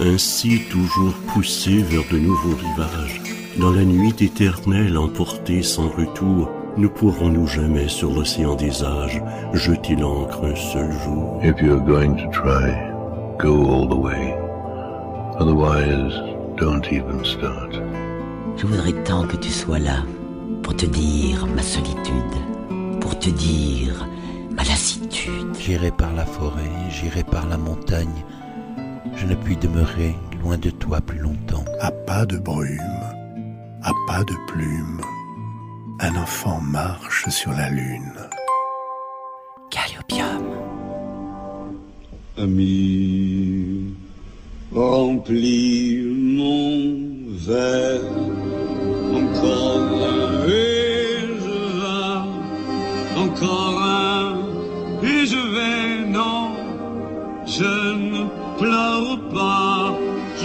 ainsi toujours poussé vers de nouveaux rivages. Dans la nuit éternelle emportée sans retour, ne pourrons-nous jamais sur l'océan des âges jeter l'encre un seul jour If you're going to try, go all the way. Otherwise, don't even start. Je voudrais tant que tu sois là pour te dire ma solitude, pour te dire ma lassitude. J'irai par la forêt, j'irai par la montagne. Je ne puis demeurer loin de toi plus longtemps. À pas de brume, à pas de plume, un enfant marche sur la lune. Calliopium. Ami, remplis mon verre, encore un et je vais, encore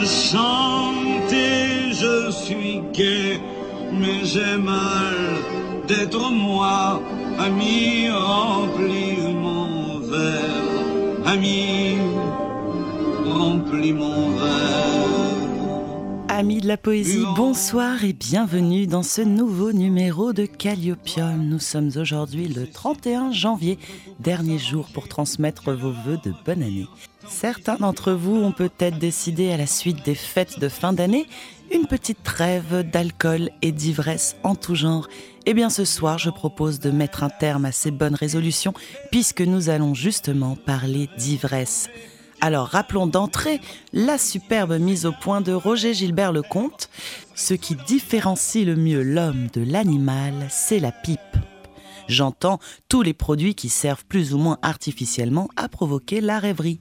je chante et je suis gai, mais j'ai mal d'être moi, ami, remplis mon verre, ami, remplis mon verre. Amis de la poésie, bonsoir et bienvenue dans ce nouveau numéro de Calliopium. Nous sommes aujourd'hui le 31 janvier, dernier jour pour transmettre vos vœux de bonne année. Certains d'entre vous ont peut-être décidé à la suite des fêtes de fin d'année une petite trêve d'alcool et d'ivresse en tout genre. Eh bien ce soir, je propose de mettre un terme à ces bonnes résolutions puisque nous allons justement parler d'ivresse. Alors rappelons d'entrée la superbe mise au point de Roger Gilbert Lecomte. Ce qui différencie le mieux l'homme de l'animal, c'est la pipe. J'entends tous les produits qui servent plus ou moins artificiellement à provoquer la rêverie.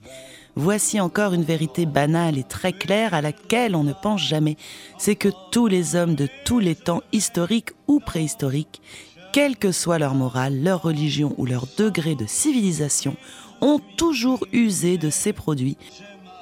Voici encore une vérité banale et très claire à laquelle on ne pense jamais. C'est que tous les hommes de tous les temps historiques ou préhistoriques, quelle que soit leur morale, leur religion ou leur degré de civilisation, ont toujours usé de ces produits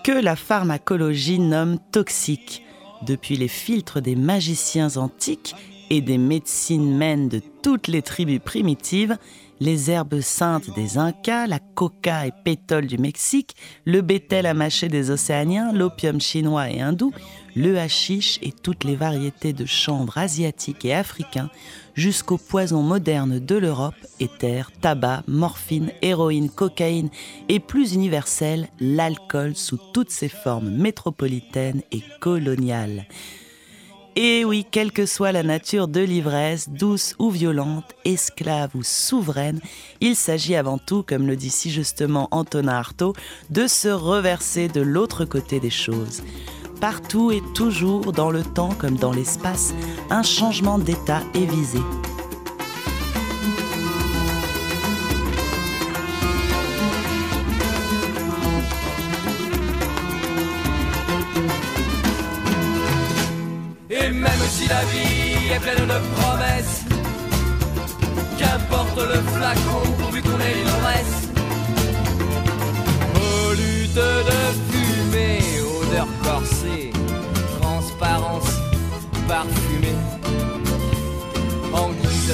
que la pharmacologie nomme toxiques. Depuis les filtres des magiciens antiques et des médecines mènes de toutes les tribus primitives, les herbes saintes des Incas, la coca et pétole du Mexique, le bétel à mâcher des Océaniens, l'opium chinois et hindou, le hashish et toutes les variétés de chanvre asiatiques et africains, jusqu'aux poisons modernes de l'Europe, éther, tabac, morphine, héroïne, cocaïne et plus universel, l'alcool sous toutes ses formes métropolitaines et coloniales. Et oui, quelle que soit la nature de l'ivresse, douce ou violente, esclave ou souveraine, il s'agit avant tout, comme le dit si justement Antonin Artaud, de se reverser de l'autre côté des choses. Partout et toujours, dans le temps comme dans l'espace, un changement d'état est visé.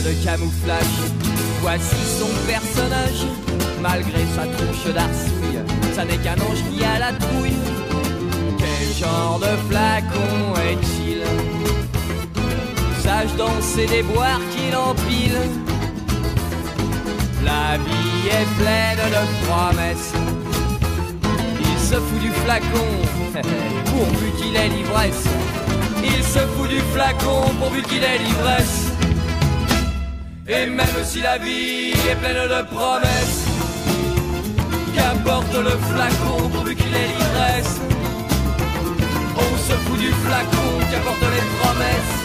De camouflage, voici son personnage. Malgré sa tronche d'arsouille, ça n'est qu'un ange qui a la trouille. Quel genre de flacon est-il? Sage danser des boires qu'il empile. La vie est pleine de promesses. Il se fout du flacon pourvu qu'il ait l'ivresse. Il se fout du flacon pourvu qu'il ait l'ivresse. Et même si la vie est pleine de promesses, qu'importe le flacon pourvu qu'il ait l'ivresse. On se fout du flacon, qu'importe les promesses.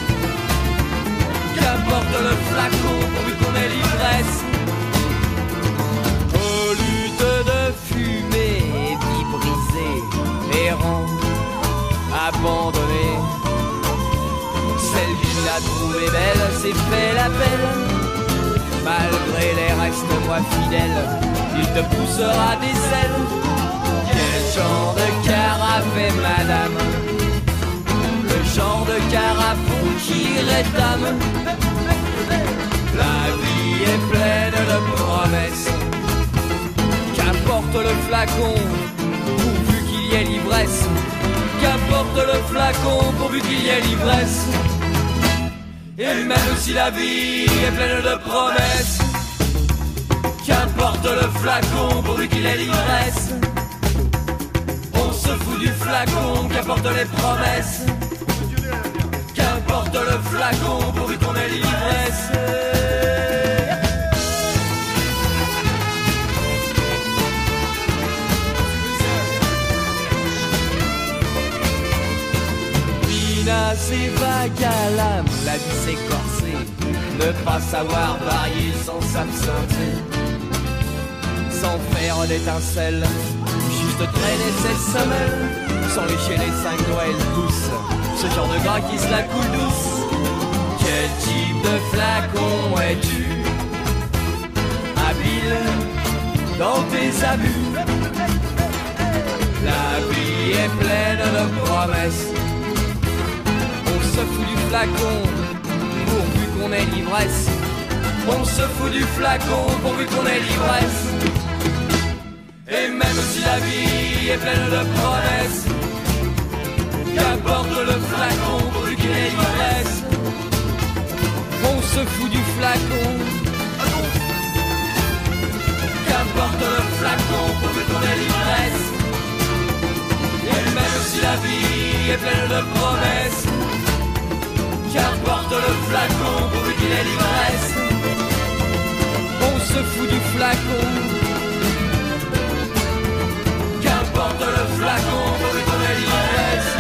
Qu'importe le flacon pourvu qu'on ait l'ivresse. Aux de fumée, vie brisée, errant, abandonné. Celle qu'il a trouvée belle s'est fait la belle. Malgré les restes moi fidèles, il te poussera des ailes. Quel genre de carafe est madame? Le genre de carafon qui rétame La vie est pleine de promesses Qu'importe le flacon Pourvu qu'il y ait l'ivresse Qu'importe le flacon pourvu qu'il y ait l'ivresse. Et même si la vie est pleine de promesses, qu'importe le flacon pourvu qu'il ait l'ivresse. On se fout du flacon, qu'importe les promesses. Qu'importe le flacon pourvu qu'on ait l'ivresse. C'est vague à l'âme, la vie c'est corsé, ne pas savoir varier sans s'absenter, sans faire d'étincelles, juste traîner ses semelles, sans lécher les cinq Noël douces, ce genre de gras qui se la coule douce. Quel type de flacon es-tu? Habile dans tes abus. La vie est pleine de promesses se fout du flacon, pourvu qu'on ait l'ivresse. On se fout du flacon, pourvu qu'on ait l'ivresse. Et même si la vie est pleine de promesses, qu'importe le flacon, pourvu qu'il ait l'ivresse. On se fout du flacon. Qu'importe le flacon, pourvu qu'on ait l'ivresse. Et même si la vie est pleine de promesses, Le flacon pourvu qu'il On se fout du flacon. Qu'importe le flacon pourvu qu'on ait l'ivresse.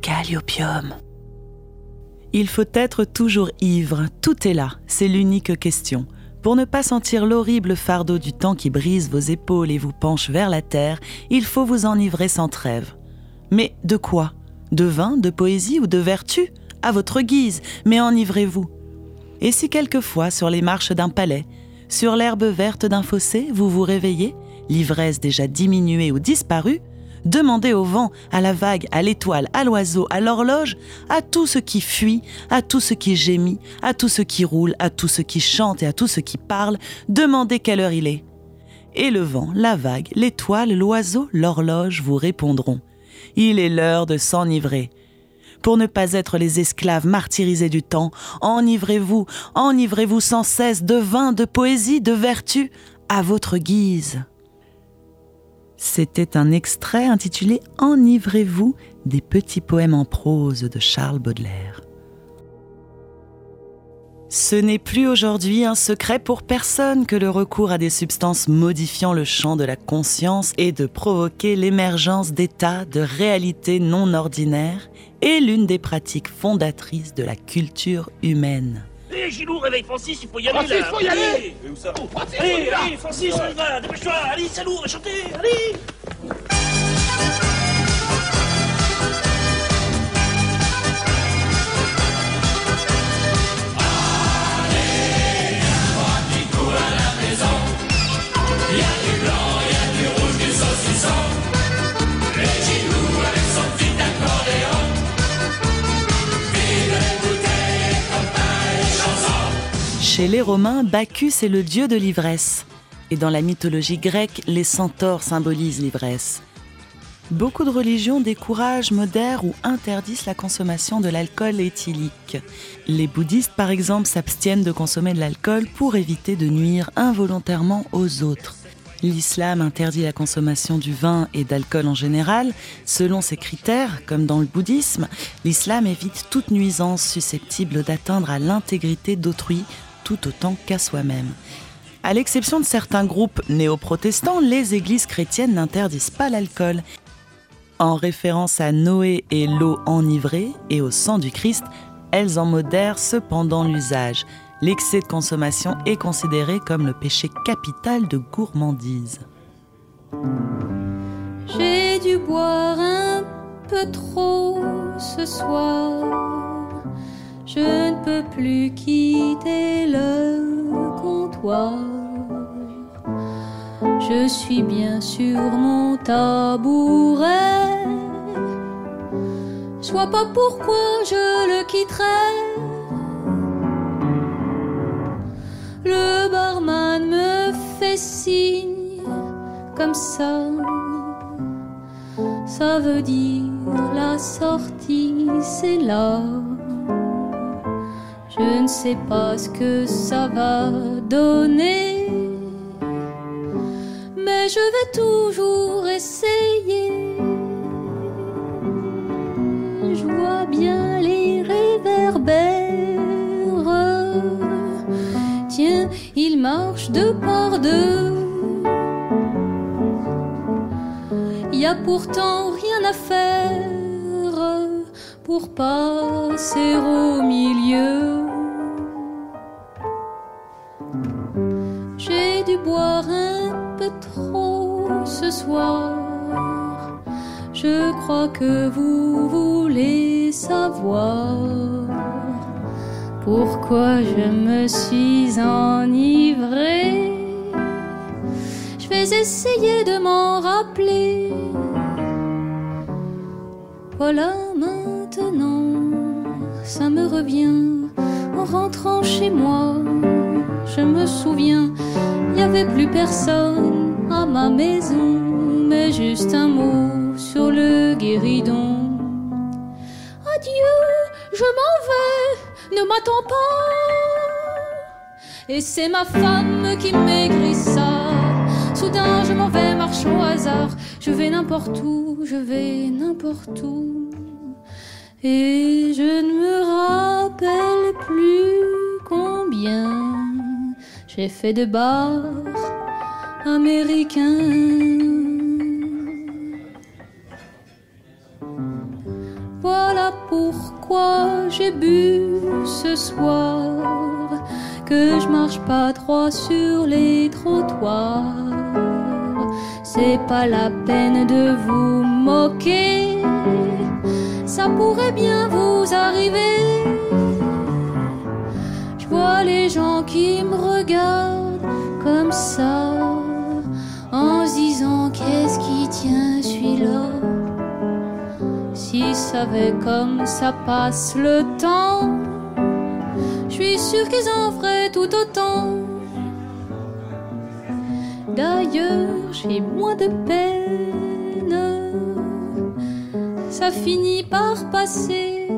Calliopium. Il faut être toujours ivre, tout est là, c'est l'unique question. Pour ne pas sentir l'horrible fardeau du temps qui brise vos épaules et vous penche vers la terre, il faut vous enivrer sans trêve. Mais de quoi De vin, de poésie ou de vertu À votre guise, mais enivrez-vous. Et si quelquefois, sur les marches d'un palais, sur l'herbe verte d'un fossé, vous vous réveillez, l'ivresse déjà diminuée ou disparue, demandez au vent, à la vague, à l'étoile, à l'oiseau, à l'horloge, à tout ce qui fuit, à tout ce qui gémit, à tout ce qui roule, à tout ce qui chante et à tout ce qui parle, demandez quelle heure il est. Et le vent, la vague, l'étoile, l'oiseau, l'horloge vous répondront. Il est l'heure de s'enivrer. Pour ne pas être les esclaves martyrisés du temps, enivrez-vous, enivrez-vous sans cesse de vin, de poésie, de vertu, à votre guise. C'était un extrait intitulé Enivrez-vous des petits poèmes en prose de Charles Baudelaire. Ce n'est plus aujourd'hui un secret pour personne que le recours à des substances modifiant le champ de la conscience et de provoquer l'émergence d'états de réalités non ordinaires est l'une des pratiques fondatrices de la culture humaine. Hé, Gilou, réveille Francis, il faut y aller Francis, il faut y aller. Où ça Allez, allez, Francis, on y va, dépêche-toi Allez, salut, on va chanter, allez Chez les Romains, Bacchus est le dieu de l'ivresse. Et dans la mythologie grecque, les centaures symbolisent l'ivresse. Beaucoup de religions découragent, modèrent ou interdisent la consommation de l'alcool éthylique. Les bouddhistes, par exemple, s'abstiennent de consommer de l'alcool pour éviter de nuire involontairement aux autres. L'islam interdit la consommation du vin et d'alcool en général. Selon ses critères, comme dans le bouddhisme, l'islam évite toute nuisance susceptible d'atteindre à l'intégrité d'autrui tout autant qu'à soi-même. À l'exception de certains groupes néo-protestants, les églises chrétiennes n'interdisent pas l'alcool. En référence à Noé et l'eau enivrée et au sang du Christ, elles en modèrent cependant l'usage. L'excès de consommation est considéré comme le péché capital de gourmandise. J'ai dû boire un peu trop ce soir je ne peux plus quitter le comptoir. Je suis bien sur mon tabouret. Soit pas pourquoi je le quitterai. Le barman me fait signe comme ça ça veut dire la sortie, c'est là. Je ne sais pas ce que ça va donner, mais je vais toujours essayer. Je vois bien les réverbères. Tiens, ils marchent deux par deux. Y a pourtant rien à faire pour passer au milieu. J'ai dû boire un peu trop ce soir. Je crois que vous voulez savoir pourquoi je me suis enivrée. Je vais essayer de m'en rappeler. Voilà maintenant, ça me revient en rentrant chez moi. Je me souviens, il n'y avait plus personne à ma maison, mais juste un mot sur le guéridon. Adieu, je m'en vais, ne m'attends pas. Et c'est ma femme qui m'écrit ça. Soudain, je m'en vais, marche au hasard. Je vais n'importe où, je vais n'importe où. Et je ne me rappelle plus combien j'ai fait de bars américains. Voilà pourquoi j'ai bu ce soir que je marche pas droit sur les trottoirs. C'est pas la peine de vous moquer, ça pourrait bien vous arriver. Je vois les gens qui me regardent comme ça, en se disant qu'est-ce qui tient celui-là? S'ils savaient comme ça passe le temps, je suis sûr qu'ils en feraient tout autant. D'ailleurs, j'ai moins de peine, ça finit par passer.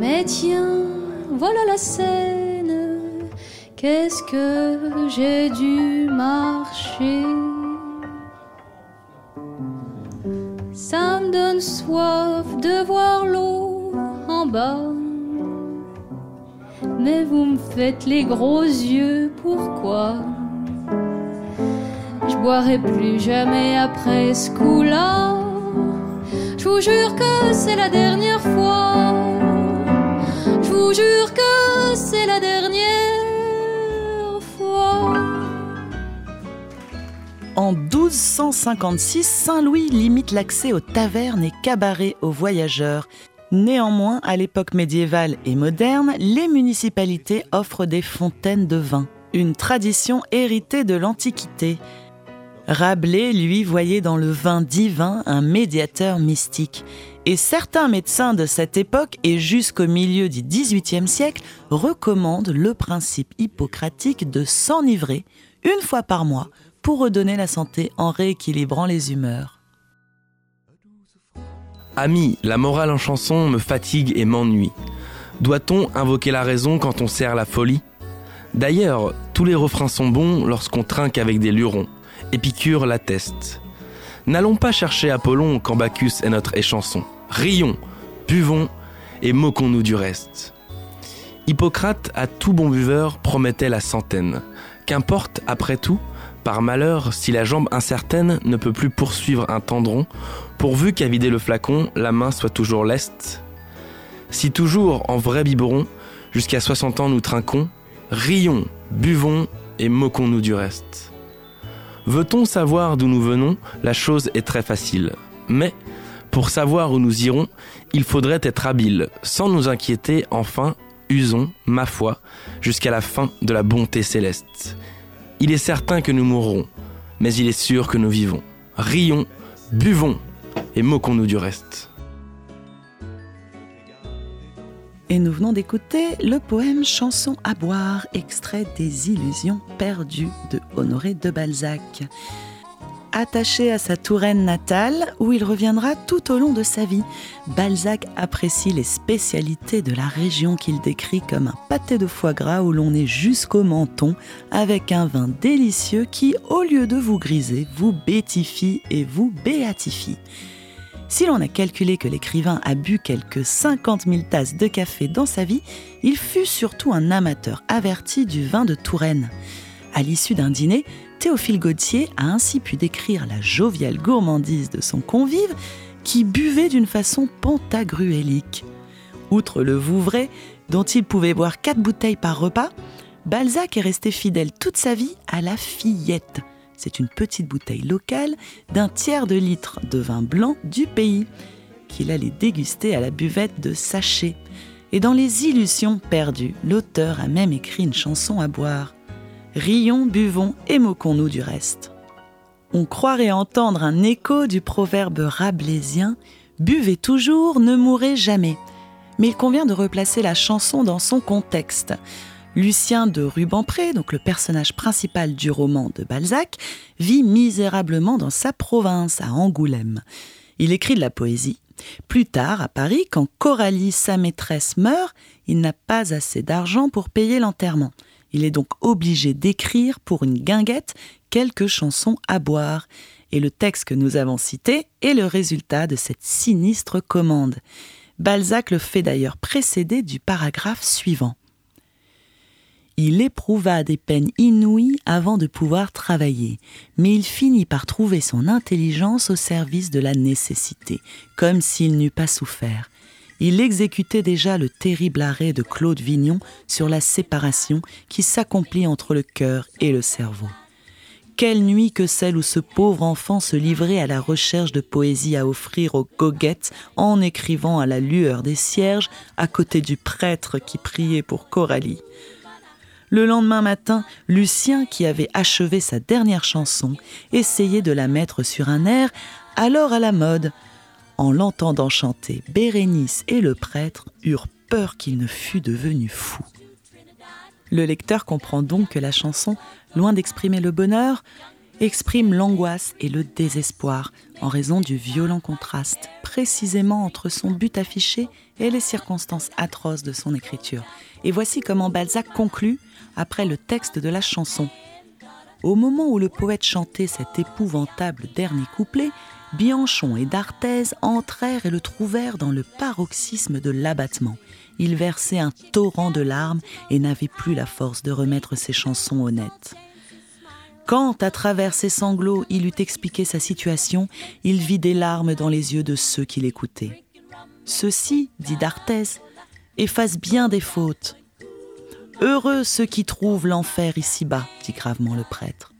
Mais tiens, voilà la scène, qu'est-ce que j'ai dû marcher? Ça me donne soif de voir l'eau en bas. Mais vous me faites les gros yeux, pourquoi? Je boirai plus jamais après ce coup-là. Je vous jure que c'est la dernière fois. Je vous jure que c'est la dernière fois. En 1256, Saint-Louis limite l'accès aux tavernes et cabarets aux voyageurs. Néanmoins, à l'époque médiévale et moderne, les municipalités offrent des fontaines de vin, une tradition héritée de l'Antiquité. Rabelais, lui, voyait dans le vin divin un médiateur mystique. Et certains médecins de cette époque et jusqu'au milieu du XVIIIe siècle recommandent le principe hippocratique de s'enivrer une fois par mois pour redonner la santé en rééquilibrant les humeurs. Ami, la morale en chanson me fatigue et m'ennuie. Doit-on invoquer la raison quand on sert la folie? D'ailleurs, tous les refrains sont bons lorsqu'on trinque avec des lurons. Épicure l'atteste. N'allons pas chercher Apollon quand Bacchus est notre échanson. Rions, buvons et moquons-nous du reste. Hippocrate, à tout bon buveur, promettait la centaine. Qu'importe, après tout, par malheur, si la jambe incertaine ne peut plus poursuivre un tendron, pourvu qu'à vider le flacon, la main soit toujours leste. Si toujours, en vrai biberon, jusqu'à 60 ans nous trinquons, rions, buvons et moquons-nous du reste. Veut-on savoir d'où nous venons? La chose est très facile. Mais, pour savoir où nous irons, il faudrait être habile, sans nous inquiéter, enfin, usons, ma foi, jusqu'à la fin de la bonté céleste. Il est certain que nous mourrons, mais il est sûr que nous vivons. Rions, buvons et moquons-nous du reste. Et nous venons d'écouter le poème Chanson à boire, extrait des Illusions perdues de Honoré de Balzac. attaché à sa Touraine natale où il reviendra tout au long de sa vie. Balzac apprécie les spécialités de la région qu'il décrit comme un pâté de foie gras où l'on est jusqu'au menton avec un vin délicieux qui, au lieu de vous griser, vous bétifie et vous béatifie. Si l'on a calculé que l'écrivain a bu quelques 50 000 tasses de café dans sa vie, il fut surtout un amateur averti du vin de Touraine. À l'issue d'un dîner, Théophile Gautier a ainsi pu décrire la joviale gourmandise de son convive qui buvait d'une façon pantagruélique. Outre le Vouvray, dont il pouvait boire quatre bouteilles par repas, Balzac est resté fidèle toute sa vie à la fillette, c'est une petite bouteille locale d'un tiers de litre de vin blanc du pays, qu'il allait déguster à la buvette de Sachet. Et dans Les Illusions perdues, l'auteur a même écrit une chanson à boire. Rions, buvons et moquons-nous du reste. On croirait entendre un écho du proverbe rabelaisien Buvez toujours, ne mourrez jamais. Mais il convient de replacer la chanson dans son contexte. Lucien de Rubempré, donc le personnage principal du roman de Balzac, vit misérablement dans sa province, à Angoulême. Il écrit de la poésie. Plus tard, à Paris, quand Coralie, sa maîtresse, meurt, il n'a pas assez d'argent pour payer l'enterrement. Il est donc obligé d'écrire pour une guinguette quelques chansons à boire. Et le texte que nous avons cité est le résultat de cette sinistre commande. Balzac le fait d'ailleurs précéder du paragraphe suivant. Il éprouva des peines inouïes avant de pouvoir travailler, mais il finit par trouver son intelligence au service de la nécessité, comme s'il n'eût pas souffert. Il exécutait déjà le terrible arrêt de Claude Vignon sur la séparation qui s'accomplit entre le cœur et le cerveau. Quelle nuit que celle où ce pauvre enfant se livrait à la recherche de poésie à offrir aux goguettes en écrivant à la lueur des cierges à côté du prêtre qui priait pour Coralie. Le lendemain matin, Lucien, qui avait achevé sa dernière chanson, essayait de la mettre sur un air alors à la mode. En l'entendant chanter, Bérénice et le prêtre eurent peur qu'il ne fût devenu fou. Le lecteur comprend donc que la chanson, loin d'exprimer le bonheur, exprime l'angoisse et le désespoir en raison du violent contraste précisément entre son but affiché et les circonstances atroces de son écriture. Et voici comment Balzac conclut après le texte de la chanson. Au moment où le poète chantait cet épouvantable dernier couplet, Bianchon et d'Arthez entrèrent et le trouvèrent dans le paroxysme de l'abattement. Il versait un torrent de larmes et n'avait plus la force de remettre ses chansons honnêtes. Quand, à travers ses sanglots, il eut expliqué sa situation, il vit des larmes dans les yeux de ceux qui l'écoutaient. Ceci, dit d'Arthez, efface bien des fautes. Heureux ceux qui trouvent l'enfer ici-bas, dit gravement le prêtre.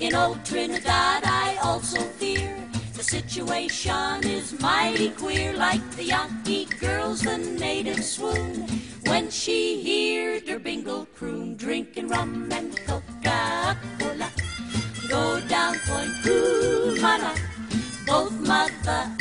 In old Trinidad, I also fear the situation is mighty queer, like the Yankee girls, the natives swoon when she hears their bingle croon, drinking rum and Coca-Cola. Go down Point Cumana, both mother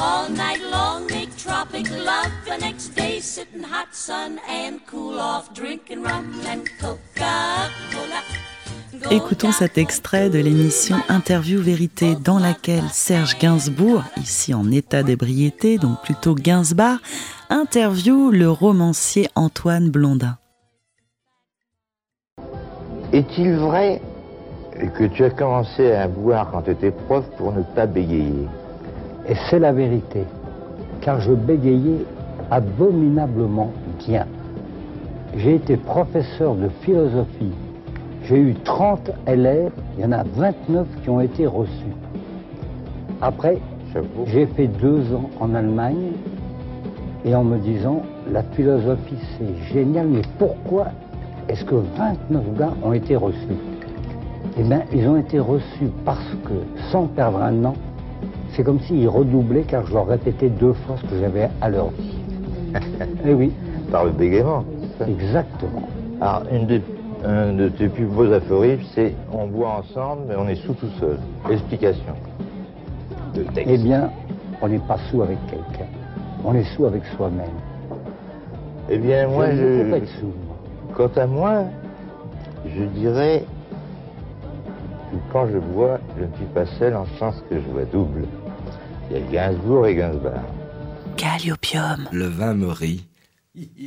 All night long make tropic love. The next day sit in hot sun and cool off, drinking rum and Coca-Cola. Écoutons cet extrait de l'émission Interview Vérité dans laquelle Serge Gainsbourg, ici en état d'ébriété, donc plutôt Gainsbar, interview le romancier Antoine Blondin. Est-il vrai que tu as commencé à boire quand tu étais prof pour ne pas bégayer? Et c'est la vérité, car je bégayais abominablement bien. J'ai été professeur de philosophie. J'ai eu 30 élèves, il y en a 29 qui ont été reçus. Après, j'ai fait deux ans en Allemagne et en me disant, la philosophie c'est génial, mais pourquoi est-ce que 29 gars ont été reçus? Eh bien, ils ont été reçus parce que, sans perdre un an, C'est comme s'ils redoublaient car je leur répétais deux fois ce que j'avais à leur dire. Eh oui. Par le bégaiement. Exactement. Alors, une de, un de tes plus beaux aphorismes, c'est on boit ensemble, mais on est sous tout seul. Explication. De texte. Eh bien, on n'est pas sous avec quelqu'un. On est sous avec soi-même. Eh bien, moi, Je peux je. pas être sous, moi. Quant à moi, je dirais que quand je bois, je ne suis pas seul en sens que je vois double. Il y a Gainsbourg et Gainsbourg. Calliopium. Le vin me rit,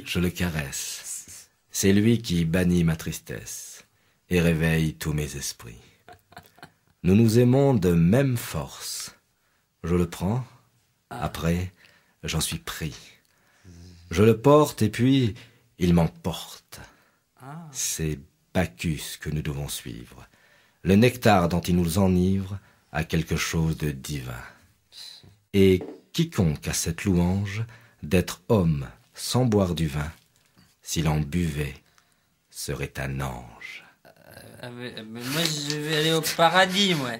je le caresse. C'est lui qui bannit ma tristesse et réveille tous mes esprits. Nous nous aimons de même force. Je le prends, après, j'en suis pris. Je le porte et puis, il m'emporte. C'est Bacchus que nous devons suivre. Le nectar dont il nous enivre a quelque chose de divin. Et quiconque a cette louange d'être homme sans boire du vin, s'il en buvait, serait un ange. Ah, mais- mais moi, je vais aller au paradis, moi.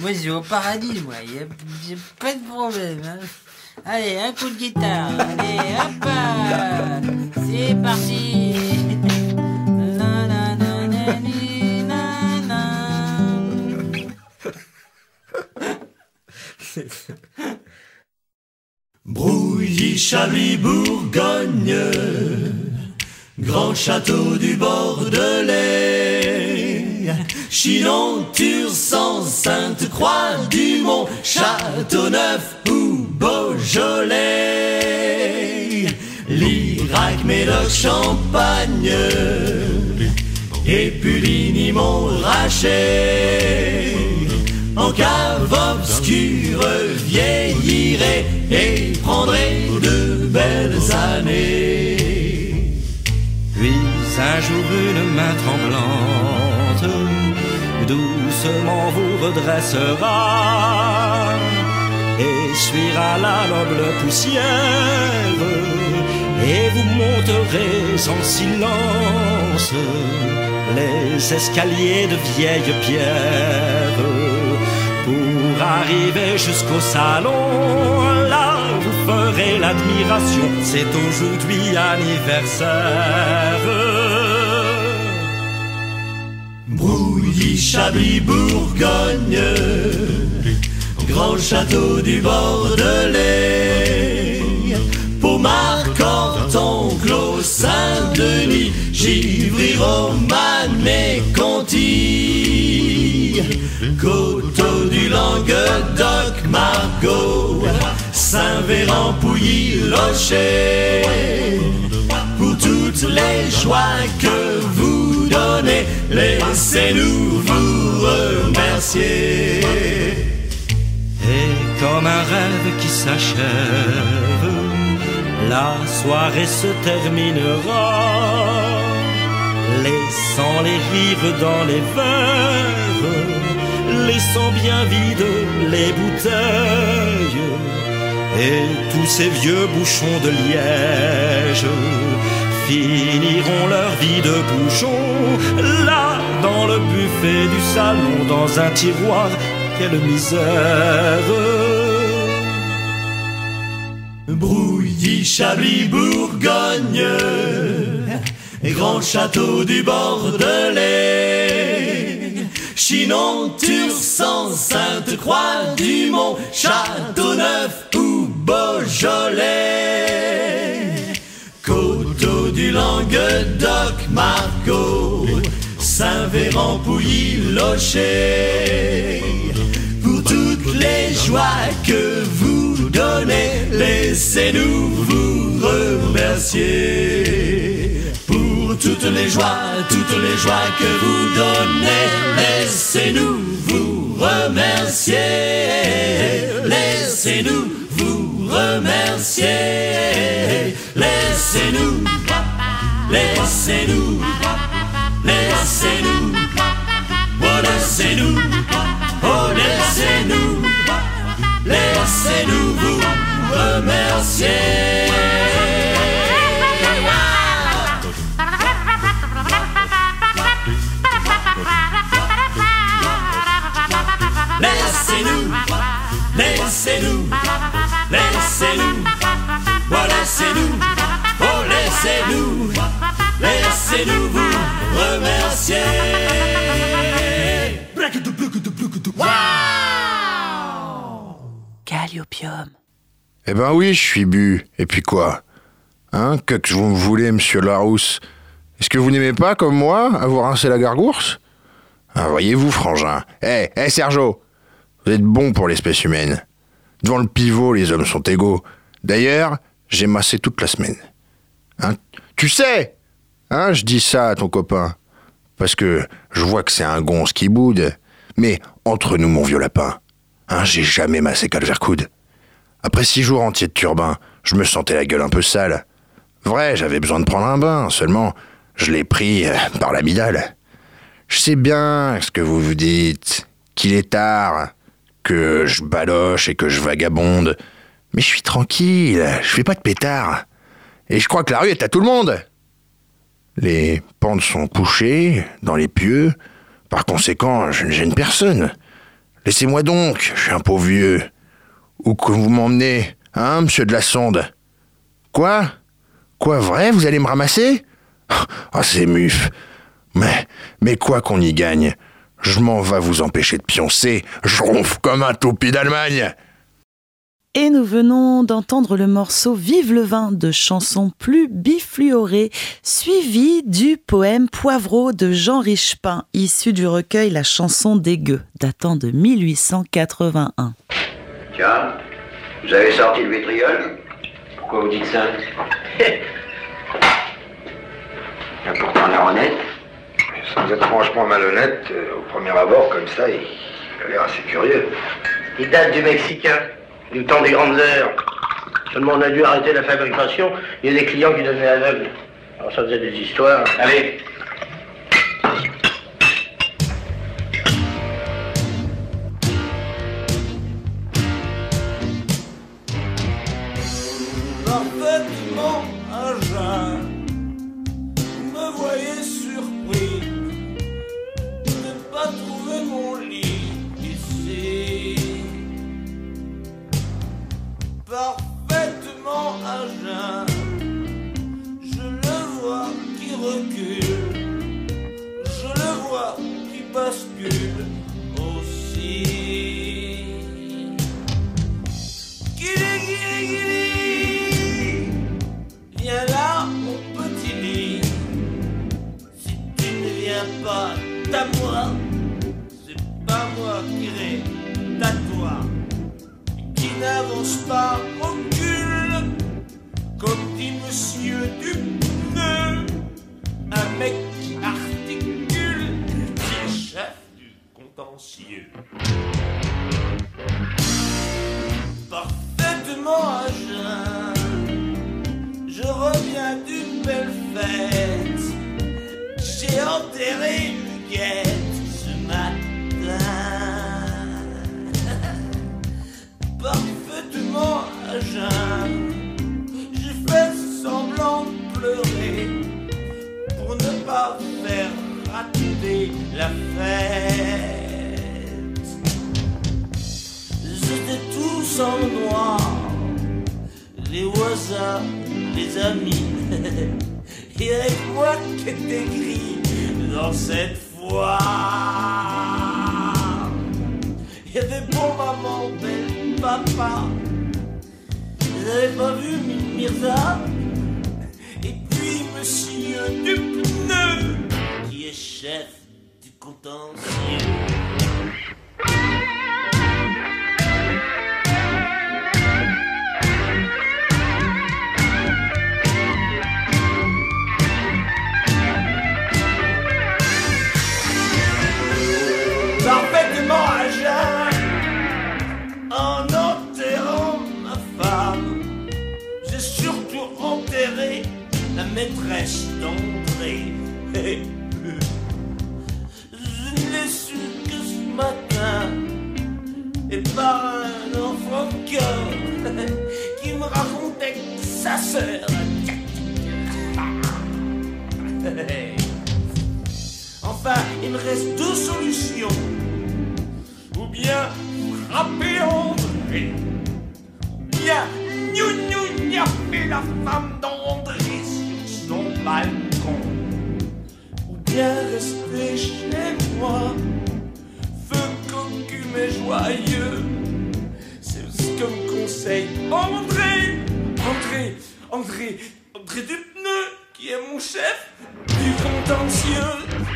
Moi, je vais au paradis, moi. Il n'y a, y a pas de problème. hein. Allez, un coup de guitare. Allez, hop là. C'est parti. Na, na, na, na, ni, na, na. Brouilly, Chablis, Bourgogne, grand château du Bordelais, Chinon, Tursan, Sainte-Croix, Dumont, Châteauneuf ou Beaujolais, Lirac, Médoc, Champagne, et Puligny, Montrachet. En cave obscure vieillirai et prendrai de belles années. Puis un jour une main tremblante doucement vous redressera, essuiera la noble poussière et vous monterez en silence les escaliers de vieilles pierres pour arriver jusqu'au salon. Ferez l'admiration, c'est aujourd'hui anniversaire. Brouilly, Chablis, Bourgogne, grand château du Bordelais, Pomard, Corton, Clos, Saint-Denis, Givry, Romane et Conti, Coteau du Languedoc, Margot, Saint-Véran, Pouilly, Locher, pour toutes les joies que vous donnez, laissez-nous vous remercier. Et comme un rêve qui s'achève, la soirée se terminera, laissant les rires dans les verres, laissant bien vides les bouteilles, et tous ces vieux bouchons de liège finiront leur vie de bouchons, là dans le buffet du salon, dans un tiroir, quelle misère. Brouilly, Chablis, Bourgogne, et grand château du Bordelais, Chinon, Tursan, Sainte-Croix, Dumont, Châteauneuf ou Beaujolais, Coteau du Languedoc, Margot, Saint-Véran, Pouilly, Locher, pour toutes les joies que vous donnez, laissez-nous vous remercier. Toutes les joies, toutes les joies que vous donnez, laissez-nous vous remercier. Laissez-nous vous remercier. Laissez-nous, laissez-nous, laissez-nous, oh laissez-nous, oh laissez-nous, laissez-nous vous remercier. Laissez-nous, laissez-nous vous remercier. Calliopium. Eh ben oui, je suis bu. Et puis quoi? Hein? Que que vous me voulez, monsieur Larousse? Est-ce que vous n'aimez pas, comme moi, avoir rincé la gargourse? Ah, Voyez-vous, frangin. Eh, eh, Sergio Vous êtes bon pour l'espèce humaine. Devant le pivot, les hommes sont égaux. D'ailleurs, j'ai massé toute la semaine. Hein? Tu sais Hein, je dis ça à ton copain. Parce que je vois que c'est un gonce qui boude. Mais entre nous, mon vieux lapin, hein, j'ai jamais massé Calvercoude. Après six jours entiers de turbin, je me sentais la gueule un peu sale. Vrai, j'avais besoin de prendre un bain, seulement je l'ai pris euh, par l'amidale. Je sais bien ce que vous vous dites, qu'il est tard, que je baloche et que je vagabonde, mais je suis tranquille, je fais pas de pétard. Et je crois que la rue est à tout le monde. Les pentes sont couchées dans les pieux, par conséquent, je ne gêne personne. Laissez-moi donc, je suis un pauvre vieux. Où que vous m'emmenez, hein, monsieur de la sonde? Quoi? Quoi, vrai, vous allez me ramasser? Ah, c'est muf. Mais, mais quoi qu'on y gagne, je m'en vais vous empêcher de pioncer, je ronfle comme un toupie d'Allemagne. Et nous venons d'entendre le morceau Vive le vin de chansons plus bifluorées, suivi du poème Poivreau de Jean Richepin, issu du recueil La chanson des gueux, datant de 1881. Tiens, vous avez sorti le vitriol? Pourquoi vous dites ça? Il y a pourtant l'air honnête. Sans être franchement malhonnête, euh, au premier abord, comme ça, il a l'air assez curieux. Il date du Mexicain, du temps des grandes heures. Seulement on a dû arrêter la fabrication, il y a des clients qui devenaient aveugles. Alors ça faisait des histoires. Allez, parfaitement à jeun. Me voyez surpris de ne pas trouver mon lit Parfaitement à jeun. Je le vois qui recule. Je le vois qui bascule aussi. Guili, guili, guili. Viens là, mon petit lit. Si tu ne viens pas à moi, c'est pas moi qui. Qui n'avance pas, recule. Comme dit monsieur du pneu. Un mec qui articule, qui est chef du contentieux. Parfaitement la tous en noir, les voisins, les amis, et avec moi qui était gris dans cette foire? Il y avait bon maman, belle papa, vous avez pas vu Mi- Mirza? Et puis monsieur du pneu, qui est chef parfaitement à en enterrant ma femme. J'ai surtout enterré la maîtresse par un enfant de cœur qui me racontait que sa sœur. Enfin, il me reste deux solutions. Ou bien frapper André, vient Gnou gnou gnapper la femme d'André sur son balcon Ou bien rester chez moi mais joyeux. C'est ce que me conseille André André, André, André Dupneux Qui est mon chef. Du contentieux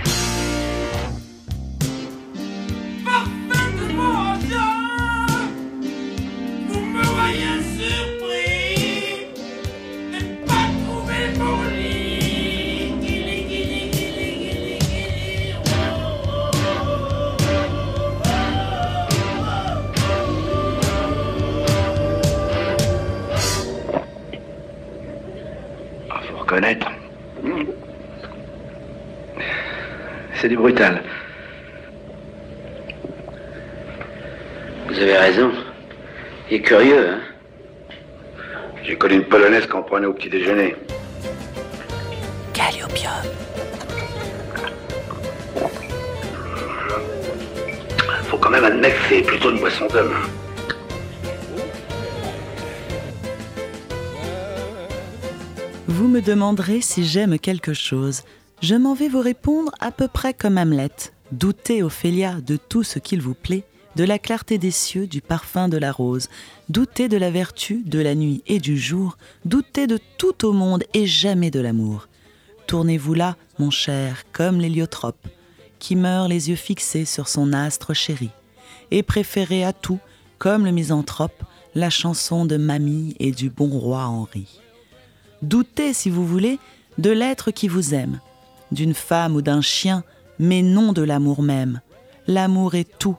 reconnaître. C'est du brutal. Vous avez raison. Il est curieux, hein J'ai connu une polonaise qu'on prenait au petit déjeuner. Calliopium. Faut quand même admettre que c'est plutôt une boisson d'homme. Vous me demanderez si j'aime quelque chose. Je m'en vais vous répondre à peu près comme Hamlet. Doutez, Ophélia, de tout ce qu'il vous plaît, de la clarté des cieux, du parfum de la rose. Doutez de la vertu, de la nuit et du jour. Doutez de tout au monde et jamais de l'amour. Tournez-vous là, mon cher, comme l'héliotrope, qui meurt les yeux fixés sur son astre chéri, et préférez à tout, comme le misanthrope, la chanson de Mamie et du bon roi Henri. Doutez, si vous voulez, de l'être qui vous aime, d'une femme ou d'un chien, mais non de l'amour même. L'amour est tout,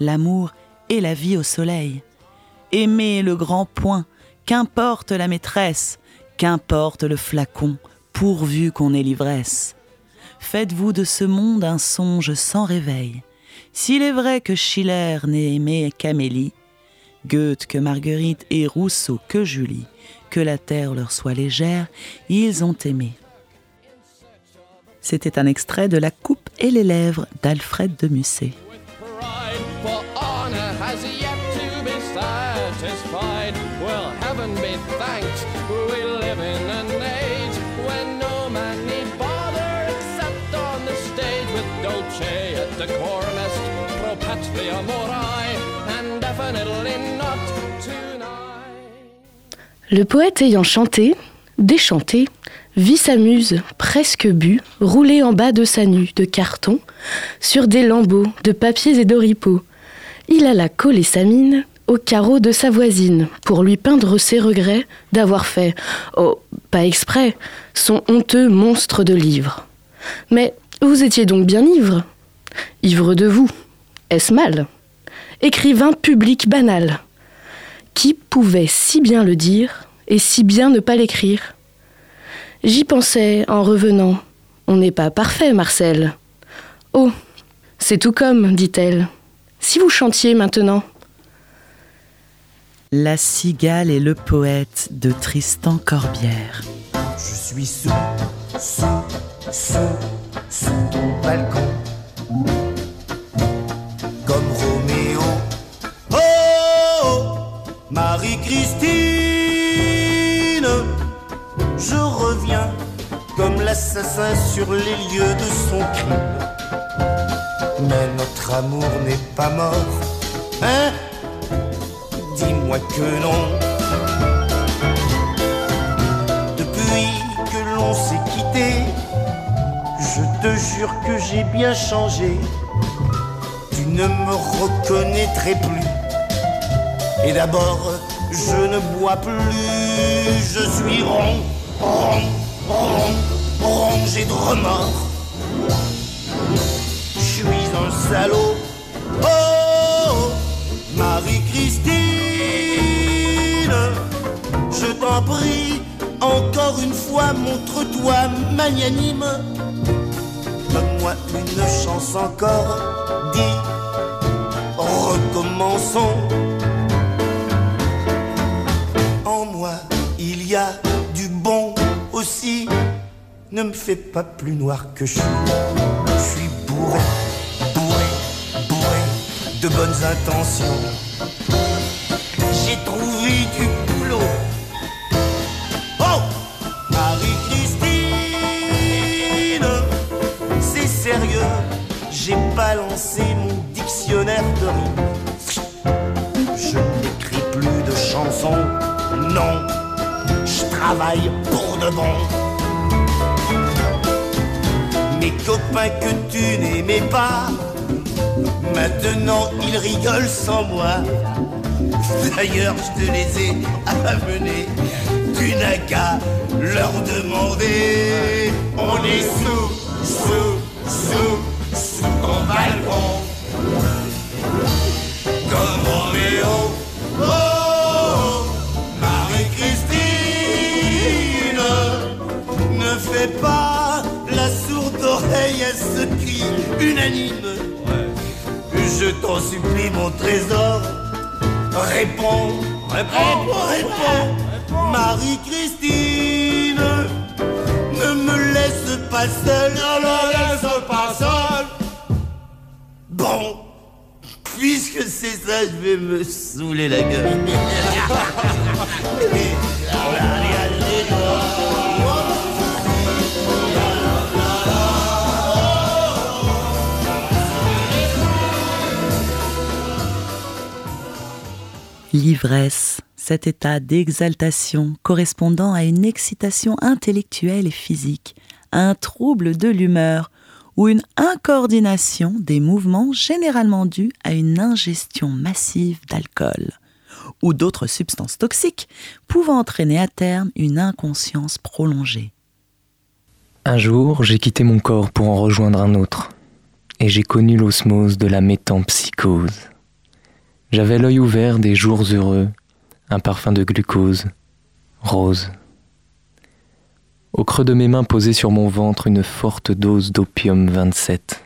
l'amour est la vie au soleil. Aimez le grand point, qu'importe la maîtresse, qu'importe le flacon, pourvu qu'on ait l'ivresse. Faites-vous de ce monde un songe sans réveil. S'il est vrai que Schiller n'ait aimé qu'Amélie, Goethe que Marguerite et Rousseau que Julie, que la terre leur soit légère, ils ont aimé. C'était un extrait de La coupe et les lèvres d'Alfred de Musset. Le poète ayant chanté, déchanté, vit sa muse, presque bue, rouler en bas de sa nue de carton, sur des lambeaux de papiers et d'oripeaux. Il alla coller sa mine au carreau de sa voisine pour lui peindre ses regrets d'avoir fait, oh, pas exprès, son honteux monstre de livre. Mais vous étiez donc bien ivre? Ivre de vous, est-ce mal? Écrivain public banal. Qui pouvait si bien le dire et si bien ne pas l'écrire? J'y pensais en revenant. On n'est pas parfait, Marcel. Oh, c'est tout comme, dit-elle. Si vous chantiez maintenant. La cigale et le poète de Tristan Corbière. Je suis sous, sous, sous, sous ton balcon. Sur les lieux de son crime. Mais notre amour n'est pas mort, hein? Dis-moi que non. Depuis que l'on s'est quitté, je te jure que j'ai bien changé. Tu ne me reconnaîtrais plus. Et d'abord, je ne bois plus, je suis rond, rond, de remords. Je suis un salaud. Oh, Marie-Christine, je t'en prie, encore une fois, montre-toi magnanime. Donne-moi une chance encore, dis, recommençons. En moi, il y a du bon aussi ne me fais pas plus noir que je suis. Je suis bourré, bourré, bourré de bonnes intentions. J'ai trouvé du boulot. Oh Marie-Christine, c'est sérieux. J'ai balancé mon dictionnaire de rimes. Je n'écris plus de chansons, non. Je travaille pour de bon. Mes copains que tu n'aimais pas, maintenant ils rigolent sans moi. D'ailleurs, je te les ai amenés. Tu n'as qu'à leur demander. On est sous, sous, sous, sous ton balcon. Comme Roméo. Oh, unanime. Je t'en supplie, mon trésor. Réponds, réponds, réponds, Marie-Christine, ne me laisse pas seul, ne me laisse pas seul. Bon, puisque c'est ça, je vais me saouler la gueule. L'ivresse, cet état d'exaltation correspondant à une excitation intellectuelle et physique, un trouble de l'humeur ou une incoordination des mouvements généralement dus à une ingestion massive d'alcool ou d'autres substances toxiques pouvant entraîner à terme une inconscience prolongée. Un jour, j'ai quitté mon corps pour en rejoindre un autre, et j'ai connu l'osmose de la métampsychose. J'avais l'œil ouvert des jours heureux, un parfum de glucose, rose. Au creux de mes mains posait sur mon ventre une forte dose d'opium 27.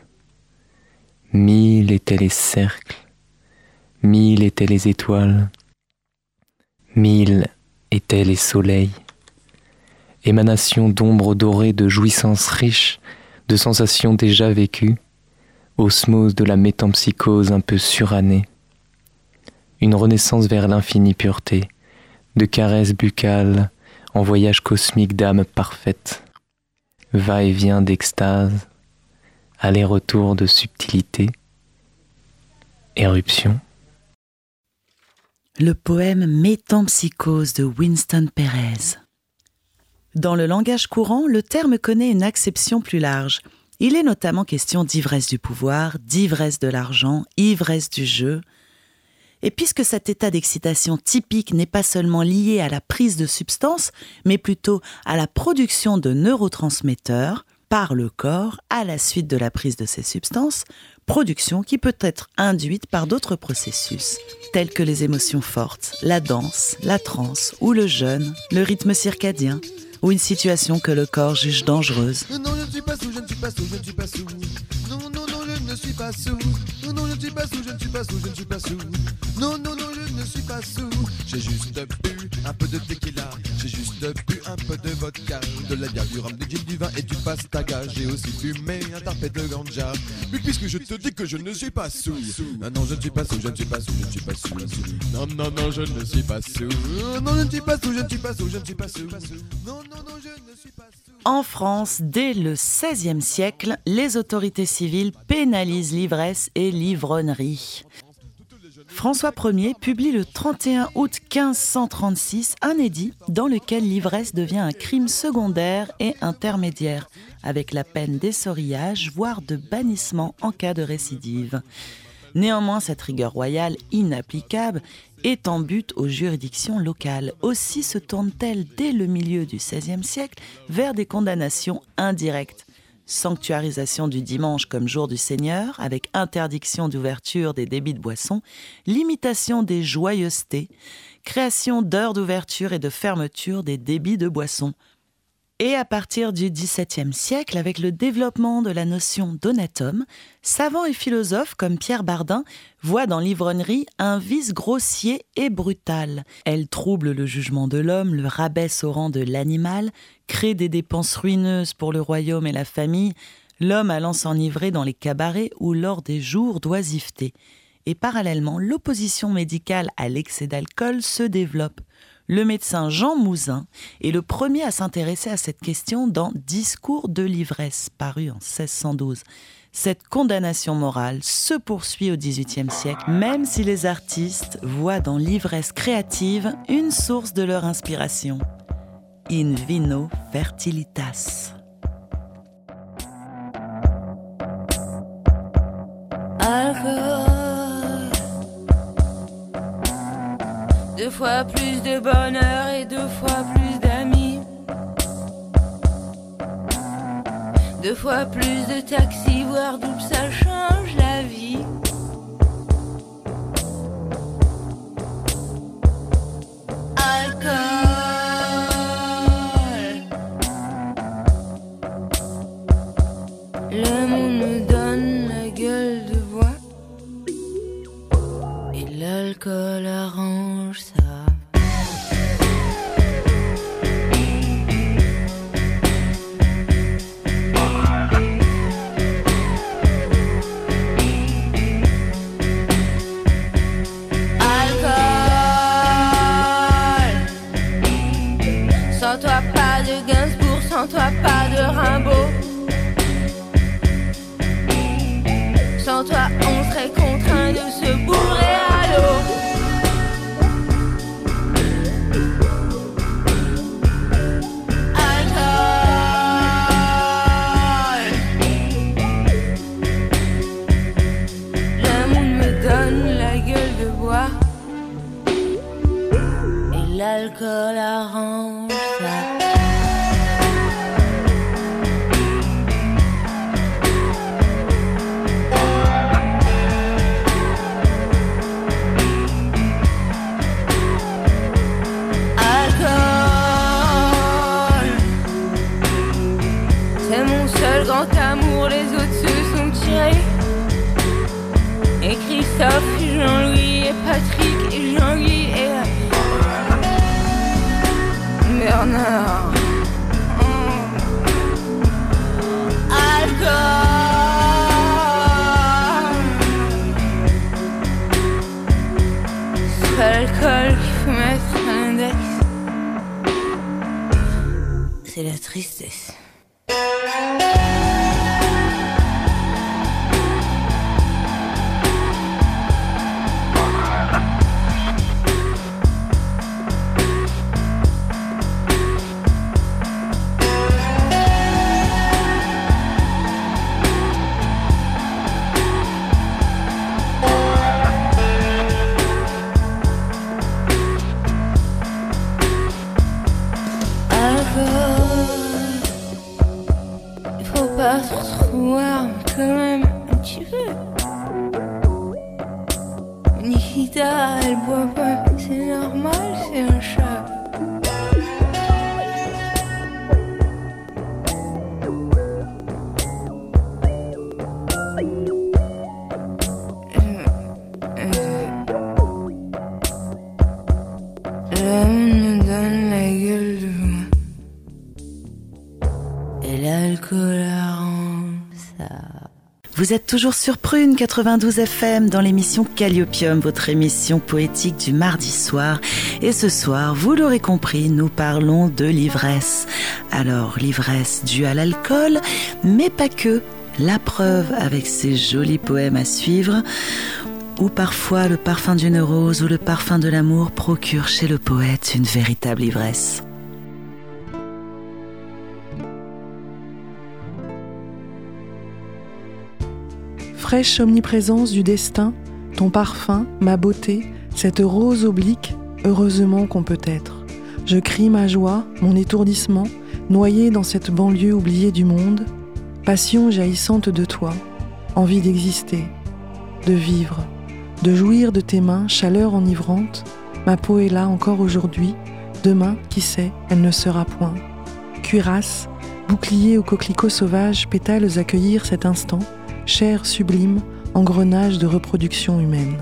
Mille étaient les cercles, mille étaient les étoiles, mille étaient les soleils, émanation d'ombres dorées de jouissances riches, de sensations déjà vécues, osmose de la métampsychose un peu surannée, une renaissance vers l'infinie pureté, de caresses buccales en voyage cosmique d'âme parfaite, va-et-vient d'extase, aller-retour de subtilité, éruption. Le poème Métampsychose de Winston Perez. Dans le langage courant, le terme connaît une acception plus large. Il est notamment question d'ivresse du pouvoir, d'ivresse de l'argent, ivresse du jeu, et puisque cet état d'excitation typique n'est pas seulement lié à la prise de substances, mais plutôt à la production de neurotransmetteurs par le corps à la suite de la prise de ces substances, production qui peut être induite par d'autres processus, tels que les émotions fortes, la danse, la transe ou le jeûne, le rythme circadien, ou une situation que le corps juge dangereuse. Ne suis pas sous. Non, non, je ne suis pas sous, je ne suis pas sous, je ne suis pas sous. Non, non, non, je ne suis pas sous. J'ai juste bu un peu de tequila. J'ai juste bu un peu de vodka. De la bière, du rhum, du gin, du vin et du pastaga. J'ai aussi fumé un tarpé de ganja. Mais puisque je te dis que je ne suis pas sous. Non, non, je ne suis pas sous, je ne suis pas sous, je ne suis pas sous. Non, non, non, je ne suis pas sous. Non, je ne suis pas sous, je ne suis pas sous, je ne suis pas sous. Non, non, non, je ne suis pas sous. En France, dès le XVIe siècle, les autorités civiles pénalisent l'ivresse et l'ivronnerie. François Ier publie le 31 août 1536 un édit dans lequel l'ivresse devient un crime secondaire et intermédiaire, avec la peine d'essorillage, voire de bannissement en cas de récidive. Néanmoins, cette rigueur royale inapplicable est en but aux juridictions locales. Aussi se tourne-t-elle dès le milieu du XVIe siècle vers des condamnations indirectes. Sanctuarisation du dimanche comme jour du Seigneur, avec interdiction d'ouverture des débits de boissons, limitation des joyeusetés, création d'heures d'ouverture et de fermeture des débits de boissons. Et à partir du XVIIe siècle, avec le développement de la notion homme, savants et philosophes comme Pierre Bardin voient dans l'ivronnerie un vice grossier et brutal. Elle trouble le jugement de l'homme, le rabaisse au rang de l'animal, crée des dépenses ruineuses pour le royaume et la famille, l'homme allant s'enivrer dans les cabarets ou lors des jours d'oisiveté. Et parallèlement, l'opposition médicale à l'excès d'alcool se développe. Le médecin Jean Mouzin est le premier à s'intéresser à cette question dans Discours de l'ivresse, paru en 1612. Cette condamnation morale se poursuit au XVIIIe siècle, même si les artistes voient dans l'ivresse créative une source de leur inspiration. In vino fertilitas. Deux fois plus de bonheur et deux fois plus d'amis. Deux fois plus de taxis, voire double, ça change la vie. Alcool. Le monde me donne la gueule de bois. Et l'alcool arrange ça. Vous êtes toujours sur Prune 92 FM dans l'émission Calliopium, votre émission poétique du mardi soir. Et ce soir, vous l'aurez compris, nous parlons de l'ivresse. Alors, l'ivresse due à l'alcool, mais pas que. La preuve avec ces jolis poèmes à suivre, où parfois le parfum d'une rose ou le parfum de l'amour procure chez le poète une véritable ivresse. Fraîche omniprésence du destin, ton parfum, ma beauté, cette rose oblique, heureusement qu'on peut être. Je crie ma joie, mon étourdissement, noyé dans cette banlieue oubliée du monde, passion jaillissante de toi, envie d'exister, de vivre, de jouir de tes mains, chaleur enivrante, ma peau est là encore aujourd'hui, demain, qui sait, elle ne sera point. Cuirasse, bouclier aux coquelicots sauvages, pétales à cueillir cet instant, chair sublime, engrenage de reproduction humaine.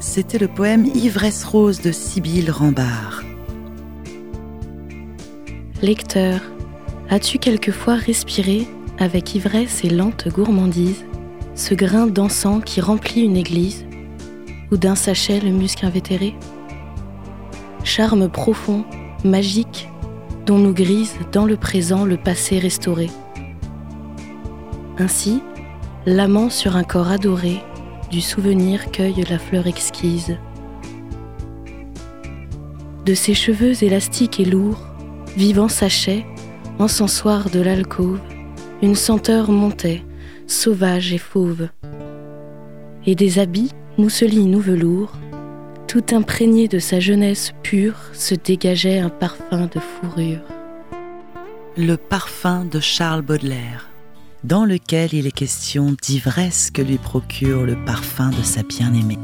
C'était le poème Ivresse rose de Sibylle Rambard. Lecteur, as-tu quelquefois respiré, avec ivresse et lente gourmandise, ce grain d'encens qui remplit une église, ou d'un sachet le musc invétéré? Charme profond, magique, dont nous grise dans le présent le passé restauré. Ainsi, l'amant sur un corps adoré, du souvenir cueille la fleur exquise. De ses cheveux élastiques et lourds, vivant sachet, encensoir de l'alcôve, une senteur montait, sauvage et fauve. Et des habits, mousseline ou velours, tout imprégné de sa jeunesse pure, se dégageait un parfum de fourrure. Le parfum de Charles Baudelaire, dans lequel il est question d'ivresse que lui procure le parfum de sa bien-aimée.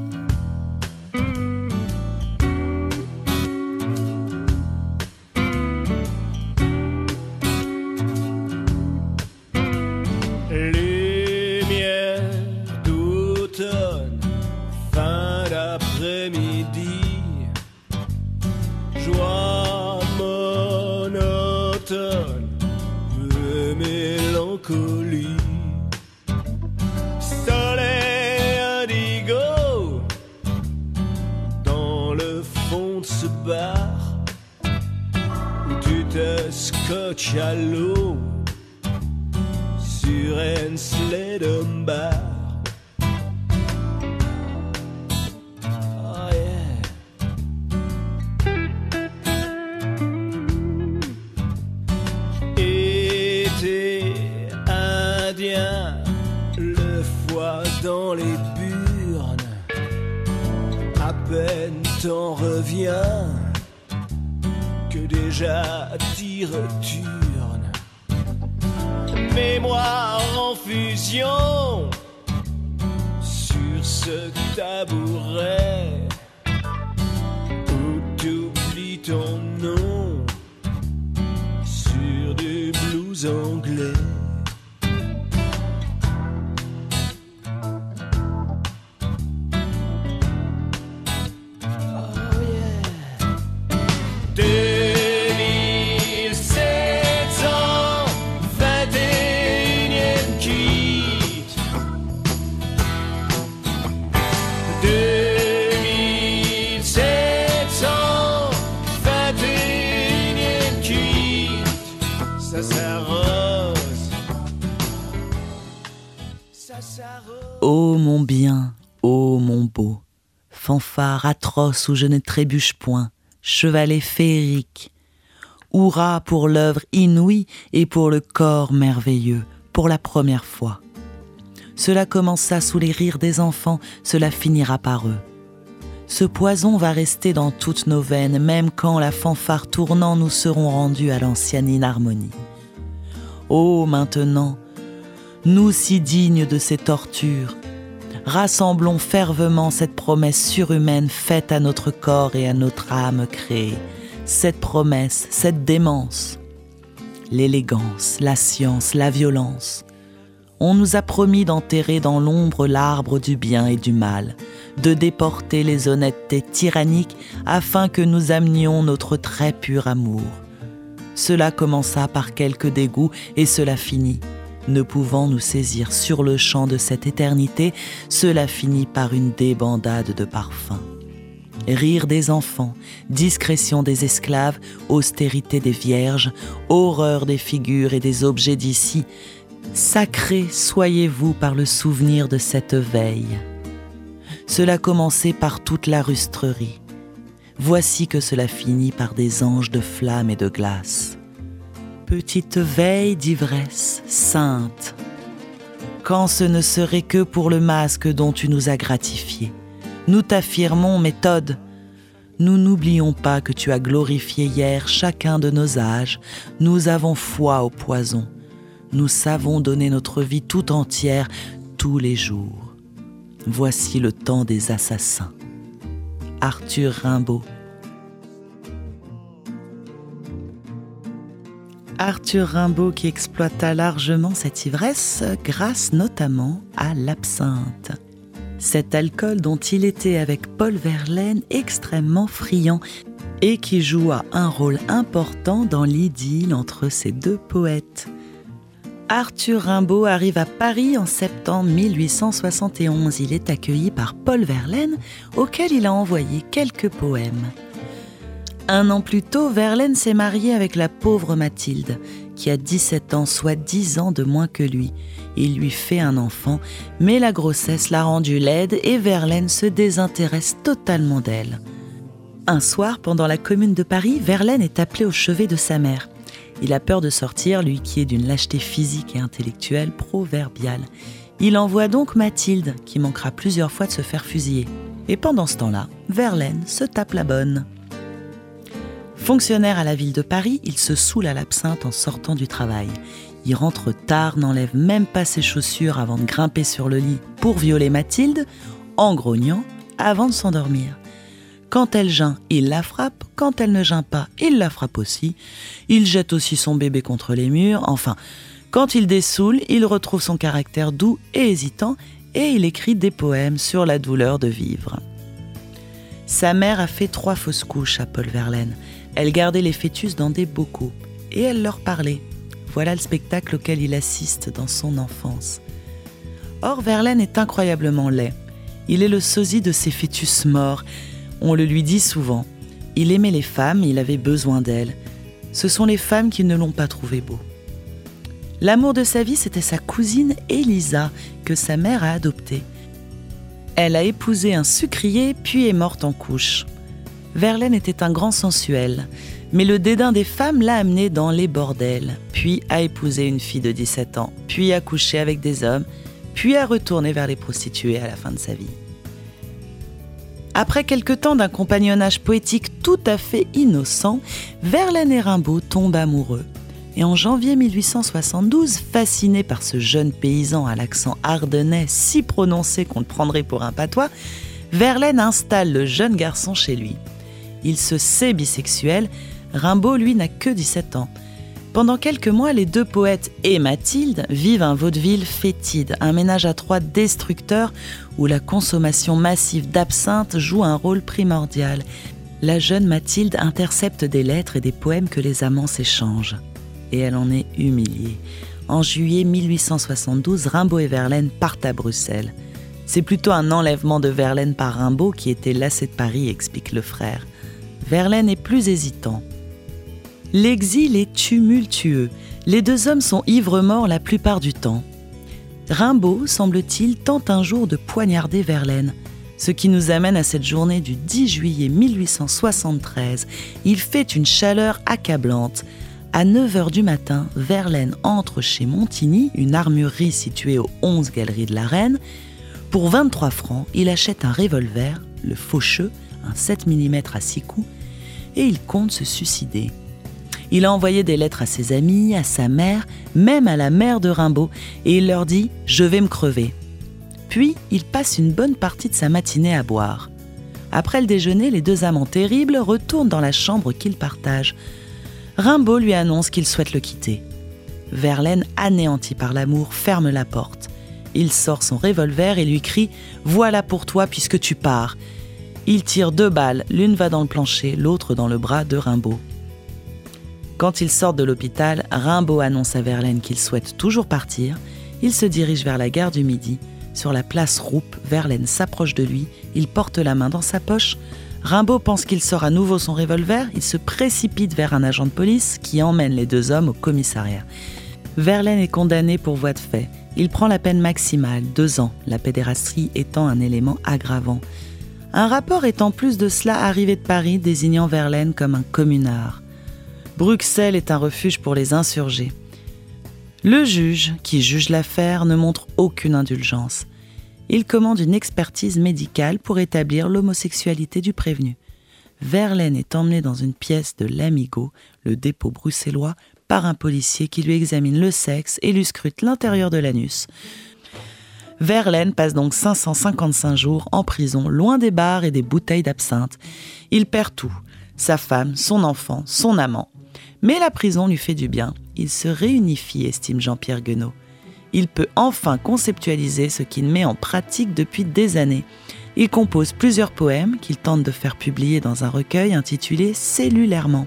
L'eau sur un slalom bar. Oh dans les burnes, à peine t'en reviens déjà t'y retournes mémoire en fusion sur ce tabouret où t'oublies ton nom sur du blues anglais. Ô mon bien, ô mon beau, fanfare atroce où je ne trébuche point, chevalet féerique, hurrah pour l'œuvre inouïe et pour le corps merveilleux, pour la première fois. Cela commença sous les rires des enfants, cela finira par eux. Ce poison va rester dans toutes nos veines, même quand la fanfare tournant nous serons rendus à l'ancienne inharmonie. Oh, maintenant, nous si dignes de ces tortures, rassemblons fervement cette promesse surhumaine faite à notre corps et à notre âme créée, cette promesse, cette démence, l'élégance, la science, la violence. On nous a promis d'enterrer dans l'ombre l'arbre du bien et du mal, de déporter les honnêtetés tyranniques afin que nous amenions notre très pur amour. Cela commença par quelques dégoûts et cela finit. Ne pouvant nous saisir sur le champ de cette éternité, cela finit par une débandade de parfums. Rire des enfants, discrétion des esclaves, austérité des vierges, horreur des figures et des objets d'ici, sacrés soyez-vous par le souvenir de cette veille. Cela commençait par toute la rustrerie. Voici que cela finit par des anges de flammes et de glace. Petite veille d'ivresse sainte, quand ce ne serait que pour le masque dont tu nous as gratifié. Nous t'affirmons, méthode, nous n'oublions pas que tu as glorifié hier chacun de nos âges, nous avons foi au poison, nous savons donner notre vie tout entière tous les jours. Voici le temps des assassins. Arthur Rimbaud. Arthur Rimbaud qui exploita largement cette ivresse grâce notamment à l'absinthe. Cet alcool dont il était avec Paul Verlaine extrêmement friand et qui joua un rôle important dans l'idylle entre ces deux poètes. Arthur Rimbaud arrive à Paris en septembre 1871. Il est accueilli par Paul Verlaine, auquel il a envoyé quelques poèmes. Un an plus tôt, Verlaine s'est mariée avec la pauvre Mathilde, qui a 17 ans, soit 10 ans de moins que lui. Il lui fait un enfant, mais la grossesse l'a rendue laide et Verlaine se désintéresse totalement d'elle. Un soir, pendant la commune de Paris, Verlaine est appelé au chevet de sa mère. Il a peur de sortir, lui qui est d'une lâcheté physique et intellectuelle proverbiale. Il envoie donc Mathilde, qui manquera plusieurs fois de se faire fusiller. Et pendant ce temps-là, Verlaine se tape la bonne. Fonctionnaire à la ville de Paris, il se saoule à l'absinthe en sortant du travail. Il rentre tard, n'enlève même pas ses chaussures avant de grimper sur le lit pour violer Mathilde, en grognant avant de s'endormir. Quand elle geint, il la frappe. Quand elle ne geint pas, il la frappe aussi. Il jette aussi son bébé contre les murs. Enfin, quand il dessoule, il retrouve son caractère doux et hésitant et il écrit des poèmes sur la douleur de vivre. Sa mère a fait trois fausses couches à Paul Verlaine. Elle gardait les fœtus dans des bocaux et elle leur parlait. Voilà le spectacle auquel il assiste dans son enfance. Or, Verlaine est incroyablement laid. Il est le sosie de ses fœtus morts. On le lui dit souvent. Il aimait les femmes, il avait besoin d'elles. Ce sont les femmes qui ne l'ont pas trouvé beau. L'amour de sa vie, c'était sa cousine Elisa, que sa mère a adoptée. Elle a épousé un sucrier, puis est morte en couche. Verlaine était un grand sensuel, mais le dédain des femmes l'a amené dans les bordels, puis a épousé une fille de 17 ans, puis a couché avec des hommes, puis a retourné vers les prostituées à la fin de sa vie. Après quelque temps d'un compagnonnage poétique tout à fait innocent, Verlaine et Rimbaud tombent amoureux. Et en janvier 1872, fasciné par ce jeune paysan à l'accent ardennais si prononcé qu'on le prendrait pour un patois, Verlaine installe le jeune garçon chez lui. Il se sait bisexuel, Rimbaud, lui, n'a que 17 ans. Pendant quelques mois, les deux poètes et Mathilde vivent un vaudeville fétide, un ménage à trois destructeur où la consommation massive d'absinthe joue un rôle primordial. La jeune Mathilde intercepte des lettres et des poèmes que les amants s'échangent. Et elle en est humiliée. En juillet 1872, Rimbaud et Verlaine partent à Bruxelles. C'est plutôt un enlèvement de Verlaine par Rimbaud qui était lassé de Paris, explique le frère. Verlaine est plus hésitant. L'exil est tumultueux. Les deux hommes sont ivres-morts la plupart du temps. Rimbaud, semble-t-il, tente un jour de poignarder Verlaine. Ce qui nous amène à cette journée du 10 juillet 1873. Il fait une chaleur accablante. À 9h du matin, Verlaine entre chez Montigny, une armurerie située aux 11 Galeries de la Reine. Pour 23 francs, il achète un revolver, le Faucheux, un 7 mm à 6 coups, et il compte se suicider. Il a envoyé des lettres à ses amis, à sa mère, même à la mère de Rimbaud, et il leur dit ⁇ Je vais me crever ⁇ Puis il passe une bonne partie de sa matinée à boire. Après le déjeuner, les deux amants terribles retournent dans la chambre qu'ils partagent. Rimbaud lui annonce qu'il souhaite le quitter. Verlaine, anéanti par l'amour, ferme la porte. Il sort son revolver et lui crie ⁇ Voilà pour toi puisque tu pars !⁇ Il tire deux balles, l'une va dans le plancher, l'autre dans le bras de Rimbaud. Quand ils sortent de l'hôpital, Rimbaud annonce à Verlaine qu'il souhaite toujours partir. Il se dirige vers la gare du Midi. Sur la place Roupe, Verlaine s'approche de lui. Il porte la main dans sa poche. Rimbaud pense qu'il sort à nouveau son revolver. Il se précipite vers un agent de police qui emmène les deux hommes au commissariat. Verlaine est condamné pour voie de fait. Il prend la peine maximale, deux ans, la pédérastie étant un élément aggravant. Un rapport est en plus de cela arrivé de Paris désignant Verlaine comme un communard. Bruxelles est un refuge pour les insurgés. Le juge, qui juge l'affaire, ne montre aucune indulgence. Il commande une expertise médicale pour établir l'homosexualité du prévenu. Verlaine est emmené dans une pièce de l'Amigo, le dépôt bruxellois, par un policier qui lui examine le sexe et lui scrute l'intérieur de l'anus. Verlaine passe donc 555 jours en prison, loin des bars et des bouteilles d'absinthe. Il perd tout sa femme, son enfant, son amant. Mais la prison lui fait du bien. Il se réunifie, estime Jean-Pierre Guenot. Il peut enfin conceptualiser ce qu'il met en pratique depuis des années. Il compose plusieurs poèmes qu'il tente de faire publier dans un recueil intitulé Cellulairement,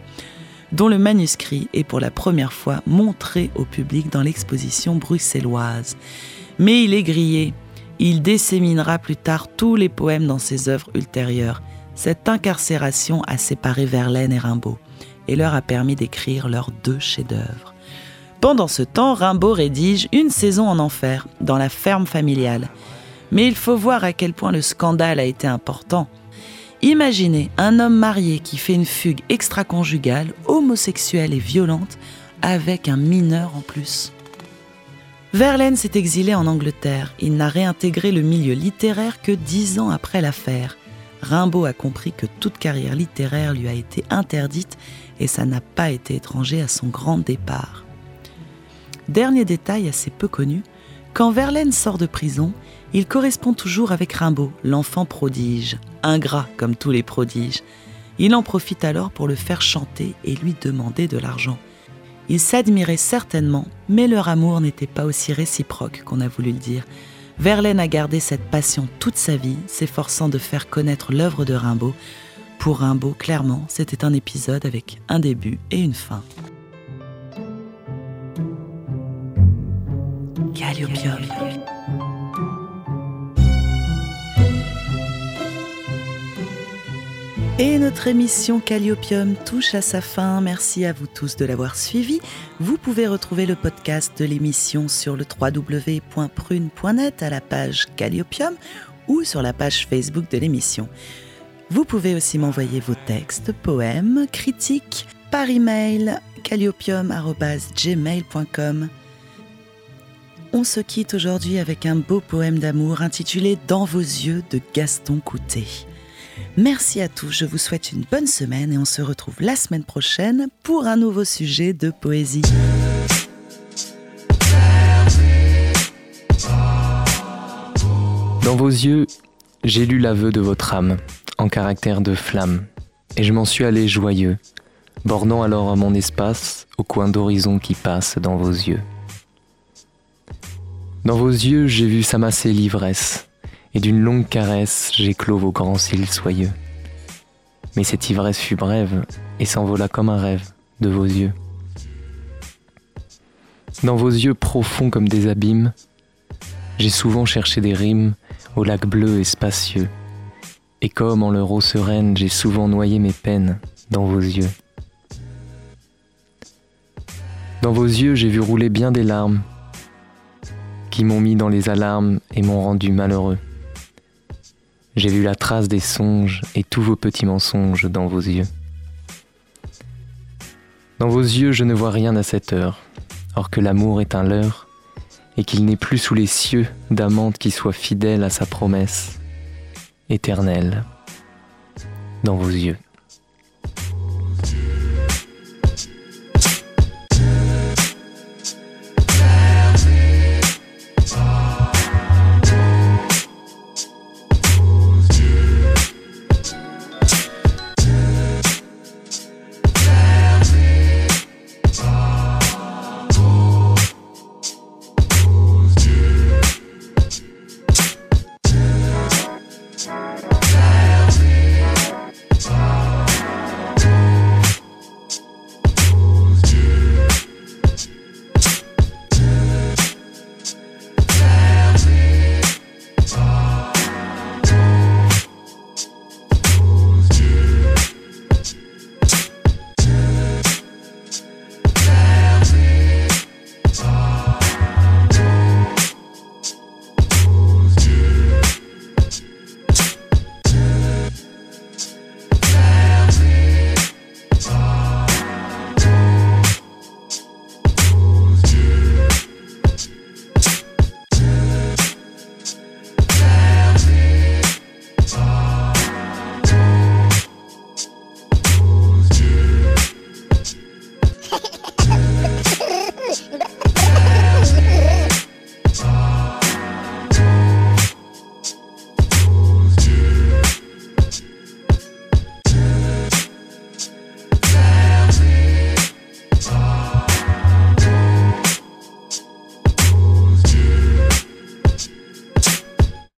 dont le manuscrit est pour la première fois montré au public dans l'exposition bruxelloise. Mais il est grillé. Il disséminera plus tard tous les poèmes dans ses œuvres ultérieures. Cette incarcération a séparé Verlaine et Rimbaud et leur a permis d'écrire leurs deux chefs-d'œuvre. Pendant ce temps, Rimbaud rédige Une saison en enfer dans la ferme familiale. Mais il faut voir à quel point le scandale a été important. Imaginez un homme marié qui fait une fugue extra-conjugale, homosexuelle et violente, avec un mineur en plus. Verlaine s'est exilé en Angleterre. Il n'a réintégré le milieu littéraire que dix ans après l'affaire. Rimbaud a compris que toute carrière littéraire lui a été interdite et ça n'a pas été étranger à son grand départ. Dernier détail assez peu connu, quand Verlaine sort de prison, il correspond toujours avec Rimbaud, l'enfant prodige, ingrat comme tous les prodiges. Il en profite alors pour le faire chanter et lui demander de l'argent. Ils s'admiraient certainement, mais leur amour n'était pas aussi réciproque qu'on a voulu le dire. Verlaine a gardé cette passion toute sa vie, s'efforçant de faire connaître l'œuvre de Rimbaud. Pour Rimbaud, clairement, c'était un épisode avec un début et une fin. Et notre émission Calliopium touche à sa fin. Merci à vous tous de l'avoir suivi. Vous pouvez retrouver le podcast de l'émission sur le www.prune.net à la page Calliopium ou sur la page Facebook de l'émission. Vous pouvez aussi m'envoyer vos textes, poèmes, critiques par email calliopium.gmail.com. On se quitte aujourd'hui avec un beau poème d'amour intitulé Dans vos yeux de Gaston Coutet. Merci à tous, je vous souhaite une bonne semaine et on se retrouve la semaine prochaine pour un nouveau sujet de poésie. Dans vos yeux, j'ai lu l'aveu de votre âme, en caractère de flamme, et je m'en suis allé joyeux, bordant alors mon espace au coin d'horizon qui passe dans vos yeux. Dans vos yeux, j'ai vu s'amasser l'ivresse, et d'une longue caresse j'éclos vos grands cils soyeux. Mais cette ivresse fut brève et s'envola comme un rêve de vos yeux. Dans vos yeux profonds comme des abîmes, j'ai souvent cherché des rimes au lac bleu et spacieux, et comme en leur eau sereine, j'ai souvent noyé mes peines dans vos yeux. Dans vos yeux, j'ai vu rouler bien des larmes qui m'ont mis dans les alarmes et m'ont rendu malheureux. J'ai vu la trace des songes et tous vos petits mensonges dans vos yeux. Dans vos yeux, je ne vois rien à cette heure, or que l'amour est un leurre, et qu'il n'est plus sous les cieux d'amante qui soit fidèle à sa promesse éternelle dans vos yeux.